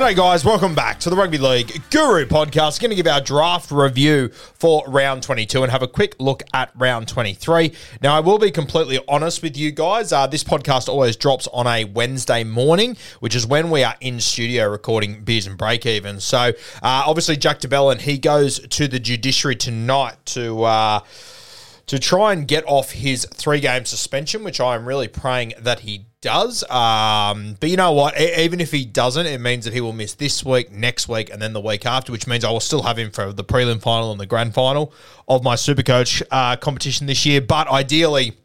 G'day, guys. Welcome back to the Rugby League Guru podcast. Going to give our draft review for round 22 and have a quick look at round 23. Now, I will be completely honest with you guys. Uh, this podcast always drops on a Wednesday morning, which is when we are in studio recording Beers and Break Even. So, uh, obviously, Jack de Belin, he goes to the judiciary tonight to. Uh, to try and get off his three game suspension, which I am really praying that he does. Um, but you know what? Even if he doesn't, it means that he will miss this week, next week, and then the week after, which means I will still have him for the prelim final and the grand final of my Supercoach uh, competition this year. But ideally,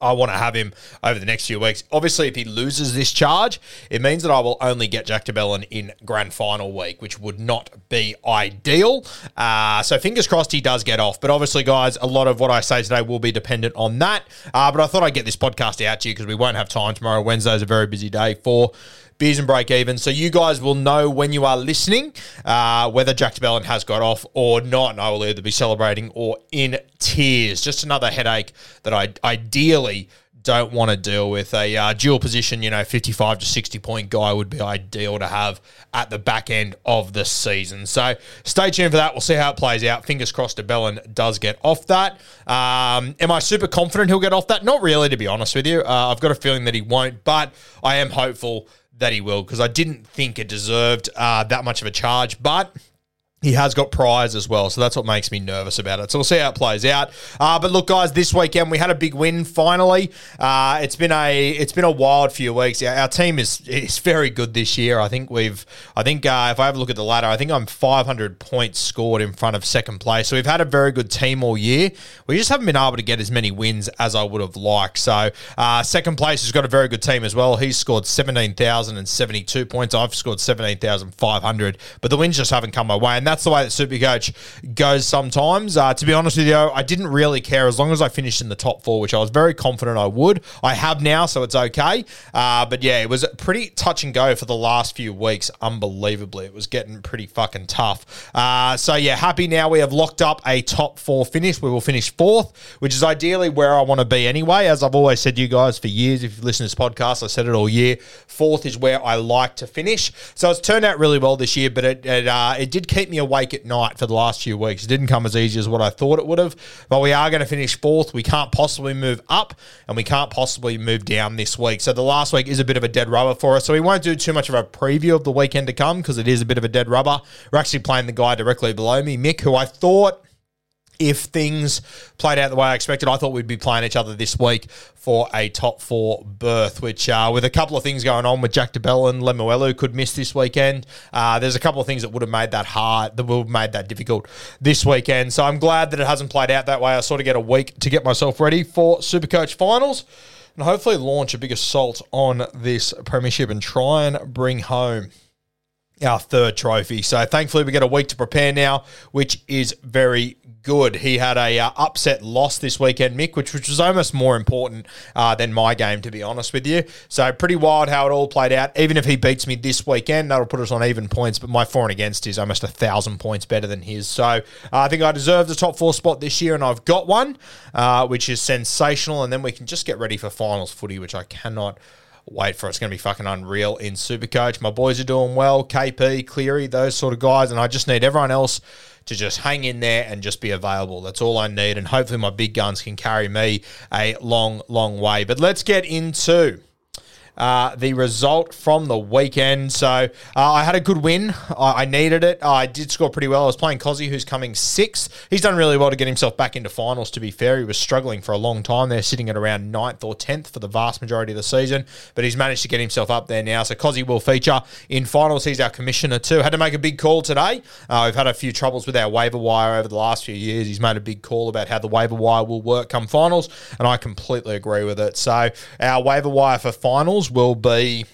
I want to have him over the next few weeks. Obviously, if he loses this charge, it means that I will only get Jack de Belin in grand final week, which would not be ideal. Uh, so fingers crossed he does get off. But obviously, guys, a lot of what I say today will be dependent on that. Uh, but I thought I'd get this podcast out to you because we won't have time tomorrow. Wednesday is a very busy day for beers and break even. So you guys will know when you are listening uh, whether Jack de Belin has got off or not. And I will either be celebrating or in tears. Just another headache that I ideally don't want to deal with. A uh, dual position, you know, 55 to 60 point guy would be ideal to have at the back end of the season. So stay tuned for that. We'll see how it plays out. Fingers crossed de Belin does get off that. Um, am I super confident he'll get off that? Not really, to be honest with you. Uh, I've got a feeling that he won't, but I am hopeful that he will because I didn't think it deserved uh, that much of a charge, but he has got prize as well, so that's what makes me nervous about it. So we'll see how it plays out. Uh, but look, guys, this weekend we had a big win. Finally, uh, it's been a it's been a wild few weeks. Our, our team is is very good this year. I think we've I think uh, if I have a look at the ladder, I think I'm 500 points scored in front of second place. So we've had a very good team all year. We just haven't been able to get as many wins as I would have liked. So uh, second place has got a very good team as well. He's scored 17,072 points. I've scored 17,500, but the wins just haven't come my way. And that's the way that Supercoach goes sometimes. Uh, to be honest with you, I didn't really care as long as I finished in the top four, which I was very confident I would. I have now, so it's okay. Uh, but yeah, it was pretty touch and go for the last few weeks. Unbelievably, it was getting pretty fucking tough. Uh, so yeah, happy now we have locked up a top four finish. We will finish fourth, which is ideally where I want to be anyway. As I've always said to you guys for years, if you've listened to this podcast, I said it all year. Fourth is where I like to finish. So it's turned out really well this year, but it it, uh, it did keep me awake at night for the last few weeks. It didn't come as easy as what I thought it would have, but we are going to finish fourth. We can't possibly move up, and we can't possibly move down this week. So the last week is a bit of a dead rubber for us. So we won't do too much of a preview of the weekend to come because it is a bit of a dead rubber. We're actually playing the guy directly below me, Mick, who I thought if things played out the way I expected, I thought we'd be playing each other this week for a top four berth, which uh, with a couple of things going on with Jack DeBell and Lemuelu could miss this weekend. Uh, there's a couple of things that would have made that hard, that would have made that difficult this weekend. So I'm glad that it hasn't played out that way. I sort of get a week to get myself ready for Supercoach finals and hopefully launch a big assault on this premiership and try and bring home our third trophy. So thankfully we get a week to prepare now, which is very good. He had a uh, upset loss this weekend, Mick, which, which was almost more important uh, than my game, to be honest with you. So pretty wild how it all played out. Even if he beats me this weekend, that'll put us on even points. But my for and against is almost a thousand points better than his. So uh, I think I deserve the top four spot this year, and I've got one, uh, which is sensational. And then we can just get ready for finals footy, which I cannot wait for it. It's going to be fucking unreal in Supercoach. My boys are doing well. KP, Cleary, those sort of guys. And I just need everyone else to just hang in there and just be available. That's all I need. And hopefully my big guns can carry me a long, long way. But let's get into uh, the result from the weekend. So uh, I had a good win. I, I, needed it. I did score pretty well. I was playing Cozzy, who's coming sixth. He's done really well to get himself back into finals, to be fair. He was struggling for a long time there, sitting at around ninth or 10th for the vast majority of the season, but he's managed to get himself up there now. So Cozzy will feature in finals. He's our commissioner too. Had to make a big call today. Uh, we've had a few troubles with our waiver wire over the last few years. He's made a big call about how the waiver wire will work come finals, and I completely agree with it. So our waiver wire for finals will be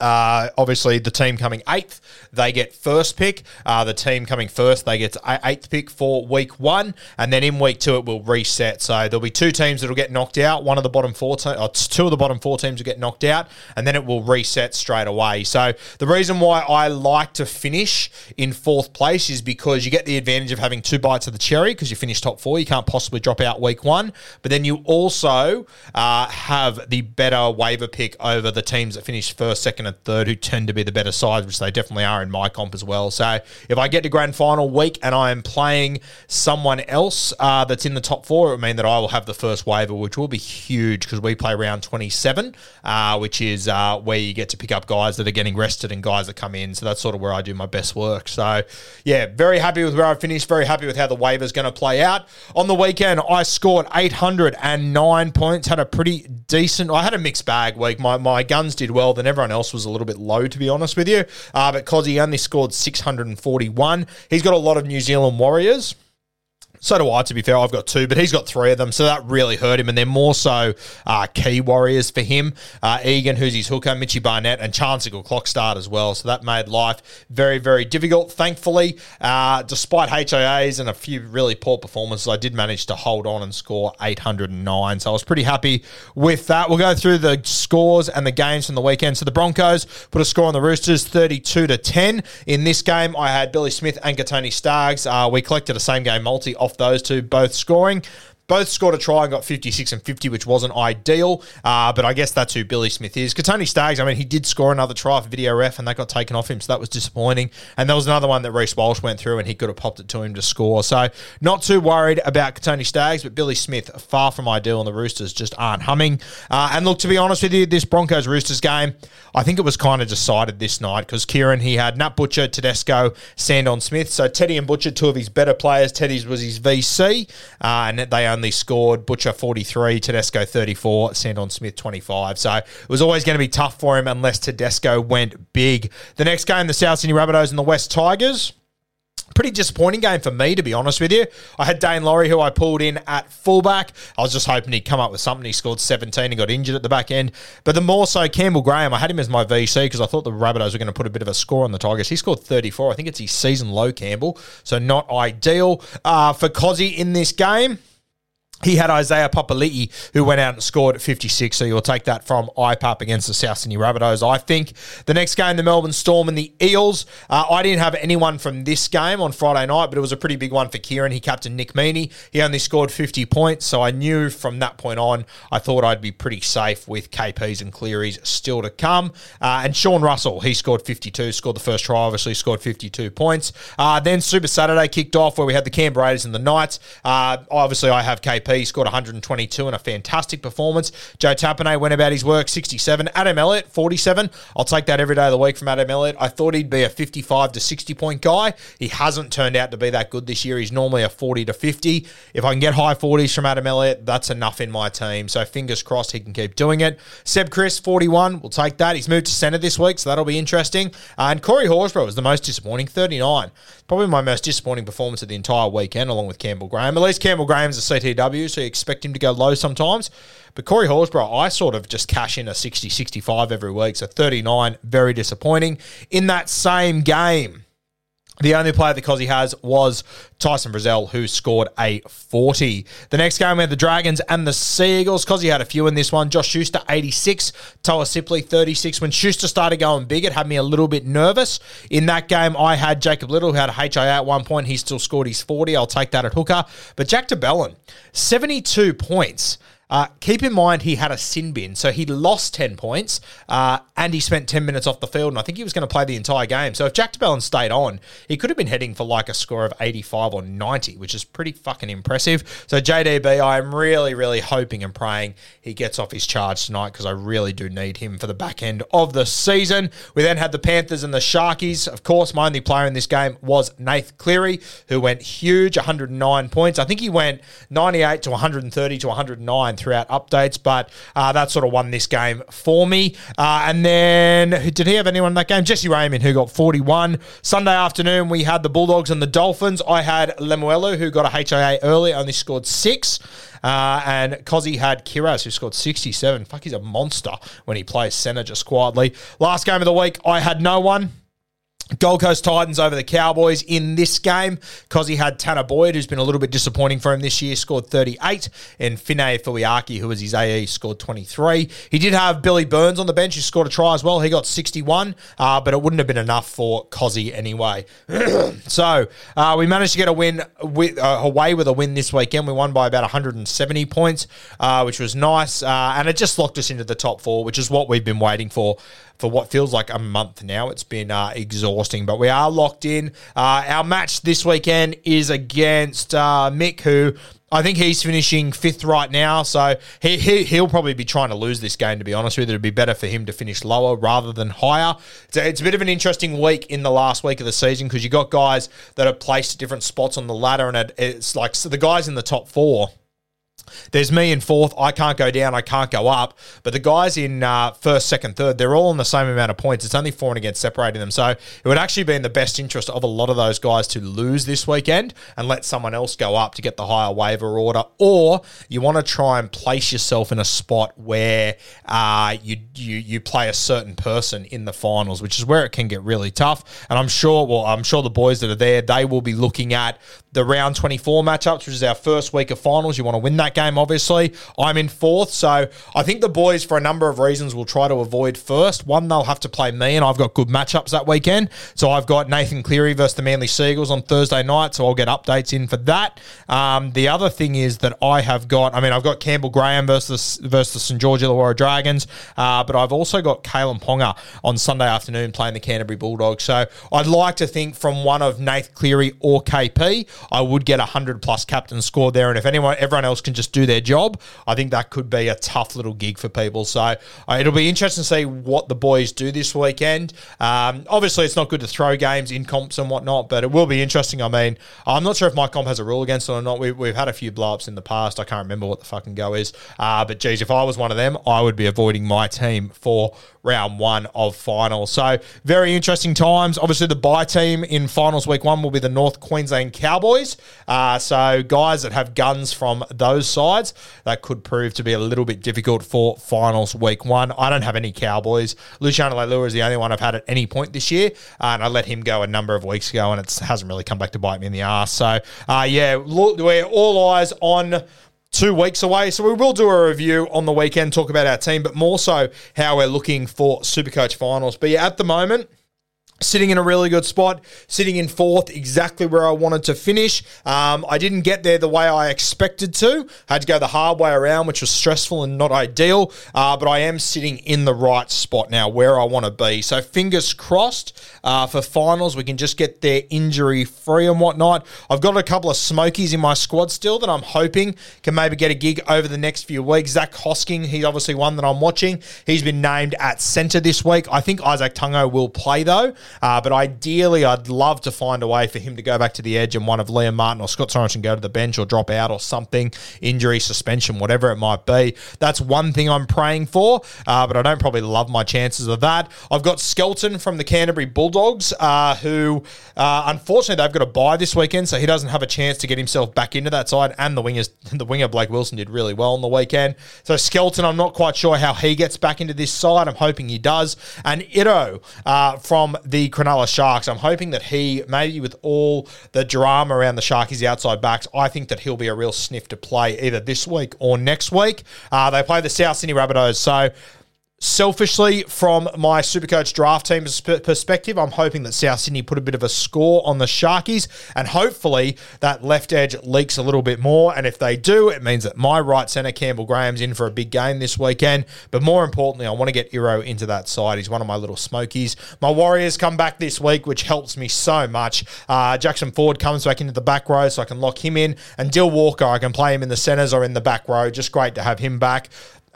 uh, obviously, the team coming eighth, they get first pick. Uh, the team coming first, they get eighth pick for week one, and then in week two it will reset. So there'll be two teams that will get knocked out. One of the bottom four, te- or two of the bottom four teams will get knocked out, and then it will reset straight away. So the reason why I like to finish in fourth place is because you get the advantage of having two bites of the cherry because you finish top four. You can't possibly drop out week one, but then you also uh, have the better waiver pick over the teams that finish first, second and third, who tend to be the better sides, which they definitely are in my comp as well. So if I get to grand final week and I am playing someone else uh, that's in the top four, it would mean that I will have the first waiver, which will be huge because we play round 27, uh, which is uh, where you get to pick up guys that are getting rested and guys that come in. So that's sort of where I do my best work. So yeah, very happy with where I finished. Very happy with how the waiver is going to play out. On the weekend, I scored 809 points. Had a pretty decent. I had a mixed bag week. My my guns did well. Then everyone else was a little bit low, to be honest with you. Uh, but Cozzy only scored 641. He's got a lot of New Zealand Warriors. So do I, to be fair. I've got two, but he's got three of them. So that really hurt him. And they're more so uh, key warriors for him. Uh, Egan, who's his hooker, Mitchy Barnett, and Charnze Nicoll-Klokstad as well. So that made life very, very difficult. Thankfully, uh, despite HIAs and a few really poor performances, I did manage to hold on and score 809. So I was pretty happy with that. We'll go through the scores and the games from the weekend. So the Broncos put a score on the Roosters 32 to 10. In this game, I had Billy Smith and Kotoni Staggs. Uh, we collected a same game multi off those two both scoring. Both scored a try and got 56 and 50, which wasn't ideal. Uh, but I guess that's who Billy Smith is. Kotoni Staggs, I mean, he did score another try for video ref, and that got taken off him, so that was disappointing. And there was another one that Reece Walsh went through, and he could have popped it to him to score. So not too worried about Kotoni Staggs, but Billy Smith, far from ideal, and the Roosters just aren't humming. Uh, and look, to be honest with you, this Broncos Roosters game, I think it was kind of decided this night because Kieran, he had Nat Butcher, Tedesco, Sandon Smith. So Teddy and Butcher, two of his better players. Teddy's was his VC, uh, and they only scored Butcher 43, Tedesco 34, Sandon Smith 25. So it was always going to be tough for him unless Tedesco went big. The next game, the South Sydney Rabbitohs and the West Tigers pretty disappointing game for me, to be honest with you. I had Daine Laurie, who I pulled in at fullback. I was just hoping he'd come up with something. He scored 17 and got injured at the back end. But the more so, Campbell Graham, I had him as my VC because I thought the Rabbitohs were going to put a bit of a score on the Tigers. He scored 34. I think it's his season low, Campbell. So not ideal. Uh, for Cozzy in this game, he had Isaiah Papali'i, who went out and scored at 56. So you'll take that from IPAP against the South Sydney Rabbitohs. I think the next game, the Melbourne Storm and the Eels. Uh, I didn't have anyone from this game on Friday night, but it was a pretty big one for Kieran. He captained Nick Meaney. He only scored 50 points. So I knew from that point on, I thought I'd be pretty safe with KPs and Clearys still to come. Uh, and Sean Russell, he scored 52, scored the first try, obviously scored 52 points. Uh, then Super Saturday kicked off where we had the Canberra Raiders and the Knights. Uh, obviously, I have KP he scored 122 and a fantastic performance. Joe Tapine went about his work 67. Adam Elliott 47. I'll take that every day of the week from Adam Elliott. I thought he'd be a 55 to 60 point guy. He hasn't turned out to be that good this year. He's normally a 40 to 50. If I can get high 40s from Adam Elliott, that's enough in my team. So fingers crossed he can keep doing it. Seb Kris 41. We'll take that. He's moved to centre this week, so that'll be interesting. Uh, and Corey Horsburgh was the most disappointing 39. Probably my most disappointing performance of the entire weekend, along with Campbell Graham. At least Campbell Graham's a CTW So you expect him to go low sometimes. But Corey Horsburgh, I sort of just cash in a 60 65 every week. So 39, very disappointing. In that same game, the only player that Cozzy has was Tyson Frizzell, who scored a 40. The next game we had the Dragons and the Seagulls. Cozzy had a few in this one. Josh Schuster, 86. Toa Sipley, 36. When Schuster started going big, it had me a little bit nervous. In that game, I had Jacob Liddle, who had a HIA at one point. He still scored his 40. I'll take that at hooker. But Jack de Belin, 72 points. Uh, keep in mind he had a sin bin, so he lost 10 points uh, and he spent 10 minutes off the field, and I think he was going to play the entire game. So if Jack de Belin stayed on, he could have been heading for like a score of 85 or 90, which is pretty fucking impressive. So JDB, I am really, really hoping and praying he gets off his charge tonight because I really do need him for the back end of the season. We then had the Panthers and the Sharkies. Of course, my only player in this game was Nath Cleary, who went huge, 109 points. I think he went 98 to 130 to 109 throughout updates, but uh, that sort of won this game for me. Uh, and then, did he have anyone in that game? Jesse Ramien, who got 41. Sunday afternoon, we had the Bulldogs and the Dolphins. I had Lemuelu, who got a HIA early, only scored six. Uh, and Cozzy had Kiraz, who scored 67. Fuck, he's a monster when he plays centre just quietly. Last game of the week, I had no one. Gold Coast Titans over the Cowboys in this game he had Tanah Boyd, who's been a little bit disappointing for him this year, scored 38, and Finay Fuiaki, who was his AE, scored 23. He did have Billy Burns on the bench, who scored a try as well. He got 61, uh, but it wouldn't have been enough for Cozzy anyway. so uh, we managed to get a win with, uh, away with a win this weekend. We won by about 170 points, uh, which was nice, uh, and it just locked us into the top four, which is what we've been waiting for for what feels like a month now. It's been uh, exhausting, but we are locked in. Uh, our match this weekend is against uh, Mick, who I think he's finishing fifth right now, so he, he he'll probably be trying to lose this game. To be honest with you, it'd be better for him to finish lower rather than higher. It's a, it's a bit of an interesting week in the last week of the season because you got guys that are placed at different spots on the ladder, and it, it's like so the guys in the top four there's me in fourth. I can't go down. I can't go up. But the guys in uh, first, second, third, they're all on the same amount of points. It's only four and against separating them. So it would actually be in the best interest of a lot of those guys to lose this weekend and let someone else go up to get the higher waiver order. Or you want to try and place yourself in a spot where uh, you, you you play a certain person in the finals, which is where it can get really tough. And I'm sure, well, I'm sure the boys that are there, they will be looking at the round 24 matchups, which is our first week of finals. You want to win that game, obviously. I'm in fourth, so I think the boys, for a number of reasons, will try to avoid first. One, they'll have to play me, and I've got good matchups that weekend. So I've got Nathan Cleary versus the Manly Seagulls on Thursday night, so I'll get updates in for that. Um, the other thing is that I have got, I mean, I've got Campbell Graham versus versus the St George Illawarra Dragons, uh, but I've also got Kalyn Ponga on Sunday afternoon playing the Canterbury Bulldogs. So I'd like to think from one of Nath Cleary or KP, I would get a hundred plus captain score there. And if anyone, everyone else can just do their job, I think that could be a tough little gig for people. So uh, it'll be interesting to see what the boys do this weekend. Um, obviously, it's not good to throw games in comps and whatnot, but it will be interesting. I mean, I'm not sure if my comp has a rule against it or not. We, we've had a few blow ups in the past. I can't remember what the fucking go is. Uh, but geez, if I was one of them, I would be avoiding my team for round one of finals. So very interesting times. Obviously, the bye team in finals week one will be the North Queensland Cowboys. Uh, so guys that have guns from those sides, that could prove to be a little bit difficult for finals week one. I don't have any Cowboys. Luciano Leilua is the only one I've had at any point this year, uh, and I let him go a number of weeks ago, and it hasn't really come back to bite me in the ass. So uh, yeah, look, we're all eyes on two weeks away. So we will do a review on the weekend, talk about our team, but more so how we're looking for Supercoach finals. But yeah, at the moment, Sitting in a really good spot, sitting in fourth, exactly where I wanted to finish. Um, I didn't get there the way I expected to. I had to go the hard way around, which was stressful and not ideal. Uh, but I am sitting in the right spot now, where I want to be. So fingers crossed uh, for finals, we can just get there injury free and whatnot. I've got a couple of smokies in my squad still that I'm hoping can maybe get a gig over the next few weeks. Zac Hosking, he's obviously one that I'm watching. He's been named at centre this week. I think Izack Tago will play though. Uh, but ideally, I'd love to find a way for him to go back to the edge and one of Liam Martin or Scott Sorensen go to the bench or drop out or something, injury, suspension, whatever it might be. That's one thing I'm praying for, uh, but I don't probably love my chances of that. I've got Skelton from the Canterbury Bulldogs, uh, who uh, unfortunately they've got a bye this weekend, so he doesn't have a chance to get himself back into that side. And the wingers, the winger Blake Wilson did really well on the weekend. So Skelton, I'm not quite sure how he gets back into this side. I'm hoping he does. And Iro uh, from the Cronulla Sharks, I'm hoping that he, maybe with all the drama around the Sharkies outside backs, I think that he'll be a real sniff to play either this week or next week. Uh, they play the South Sydney Rabbitohs, so Selfishly, from my Supercoach draft team perspective, I'm hoping that South Sydney put a bit of a score on the Sharkies, and hopefully that left edge leaks a little bit more. And if they do, it means that my right centre, Campbell Graham's in for a big game this weekend. But more importantly, I want to get Iro into that side. He's one of my little smokies. My Warriors come back this week, which helps me so much. Uh, Jackson Ford comes back into the back row, so I can lock him in. And Dill Walker, I can play him in the centres or in the back row. Just great to have him back.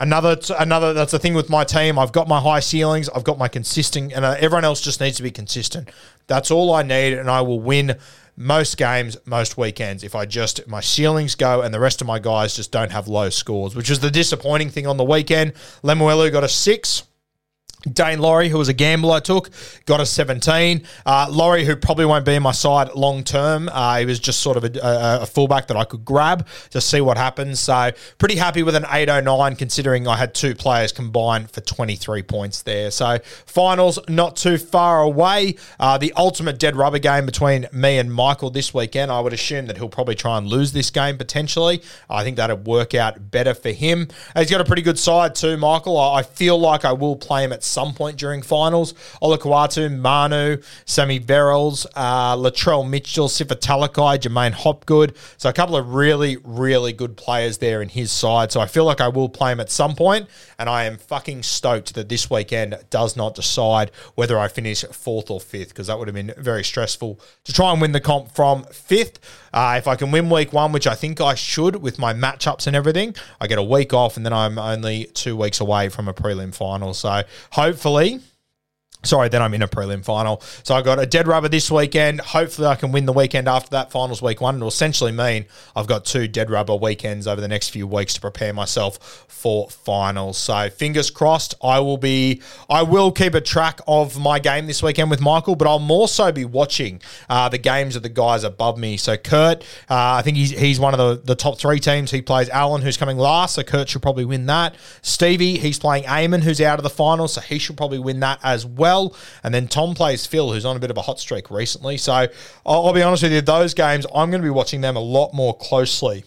Another, another. That's the thing with my team. I've got my high ceilings. I've got my consistent, and uh, everyone else just needs to be consistent. That's all I need, and I will win most games, most weekends. If I just my ceilings go, and the rest of my guys just don't have low scores, which is the disappointing thing on the weekend. Lemuelu got a six. Daine Laurie, who was a gamble I took, got a 17. Uh, Laurie, who probably won't be in my side long term, uh, he was just sort of a, a, a, fullback that I could grab to see what happens. So, pretty happy with an 809 considering I had two players combined for 23 points there. So, finals not too far away. Uh, the ultimate dead rubber game between me and Michael this weekend. I would assume that he'll probably try and lose this game potentially. I think that'd work out better for him. He's got a pretty good side too, Michael. I, I feel like I will play him at some point during finals. Olakau'atu, Manu, Sammy Verrills, uh, Latrell Mitchell, Sifa Talakai, J'maine Hopgood. So a couple of really, really good players there in his side. So I feel like I will play him at some point, and I am fucking stoked that this weekend does not decide whether I finish fourth or fifth, because that would have been very stressful to try and win the comp from fifth. Uh, if I can win week one, which I think I should with my matchups and everything, I get a week off, and then I'm only two weeks away from a prelim final. So hopefully Sorry, then I'm in a prelim final. So I got a dead rubber this weekend. Hopefully, I can win the weekend after that finals week one. It'll essentially mean I've got two dead rubber weekends over the next few weeks to prepare myself for finals. So fingers crossed. I will be. I will keep a track of my game this weekend with Michael, but I'll more so be watching uh, the games of the guys above me. So Kurt, uh, I think he's he's one of the the top three teams. He plays Allen, who's coming last. So Kurt should probably win that. Stevie, he's playing Eamon, who's out of the finals. So he should probably win that as well well. And then Tom plays Phil, who's on a bit of a hot streak recently. So I'll, I'll be honest with you, those games, I'm going to be watching them a lot more closely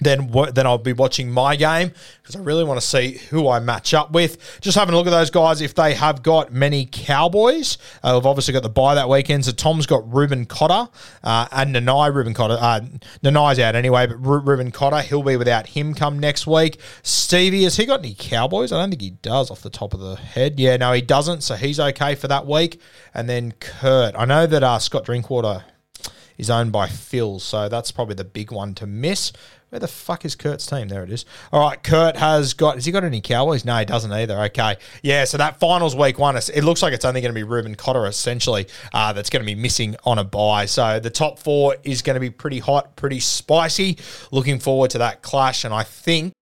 then then I'll be watching my game because I really want to see who I match up with. Just having a look at those guys if they have got many Cowboys. Uh, we've obviously got the bye that weekend, so Tom's got Reuben Cotter uh, and Nanai. Reuben Cotter, uh, Nanai's out anyway, but Reuben Cotter he'll be without him come next week. Stevie has he got any Cowboys? I don't think he does off the top of the head. Yeah, no, he doesn't, so he's okay for that week. And then Kurt, I know that uh, Scott Drinkwater is owned by Phil, so that's probably the big one to miss. Where the fuck is Kurt's team? There it is. All right, Kurt has got. Has he got any Cowboys? No, he doesn't either. Okay, yeah. So that finals week one, it looks like it's only going to be Reuben Cotter essentially uh, that's going to be missing on a bye. So the top four is going to be pretty hot, pretty spicy. Looking forward to that clash, and I think.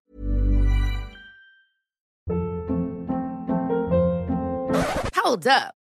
Hold up.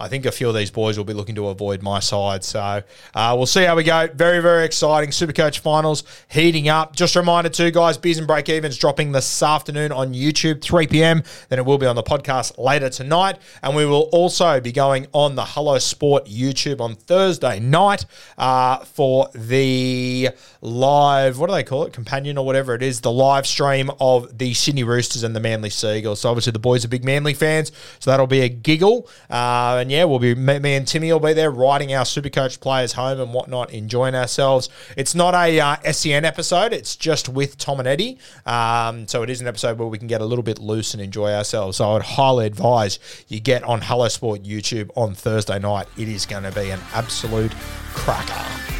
I think a few of these boys will be looking to avoid my side. So uh, we'll see how we go. Very, very exciting. Supercoach finals heating up. Just a reminder, too, guys, Beers and Break Evens dropping this afternoon on YouTube, 3 p.m. Then it will be on the podcast later tonight. And we will also be going on the Hello Sport YouTube on Thursday night uh, for the live, what do they call it? Companion or whatever it is, the live stream of the Sydney Roosters and the Manly Seagulls. So obviously the boys are big Manly fans. So that'll be a giggle. Uh, and yeah, we'll be me, me and Timmy will be there riding our Supercoach players home and whatnot, enjoying ourselves. It's not a uh, SEN episode; it's just with Tom and Eddie. Um, so it is an episode where we can get a little bit loose and enjoy ourselves. So I would highly advise you get on Hello Sport YouTube on Thursday night. It is going to be an absolute cracker.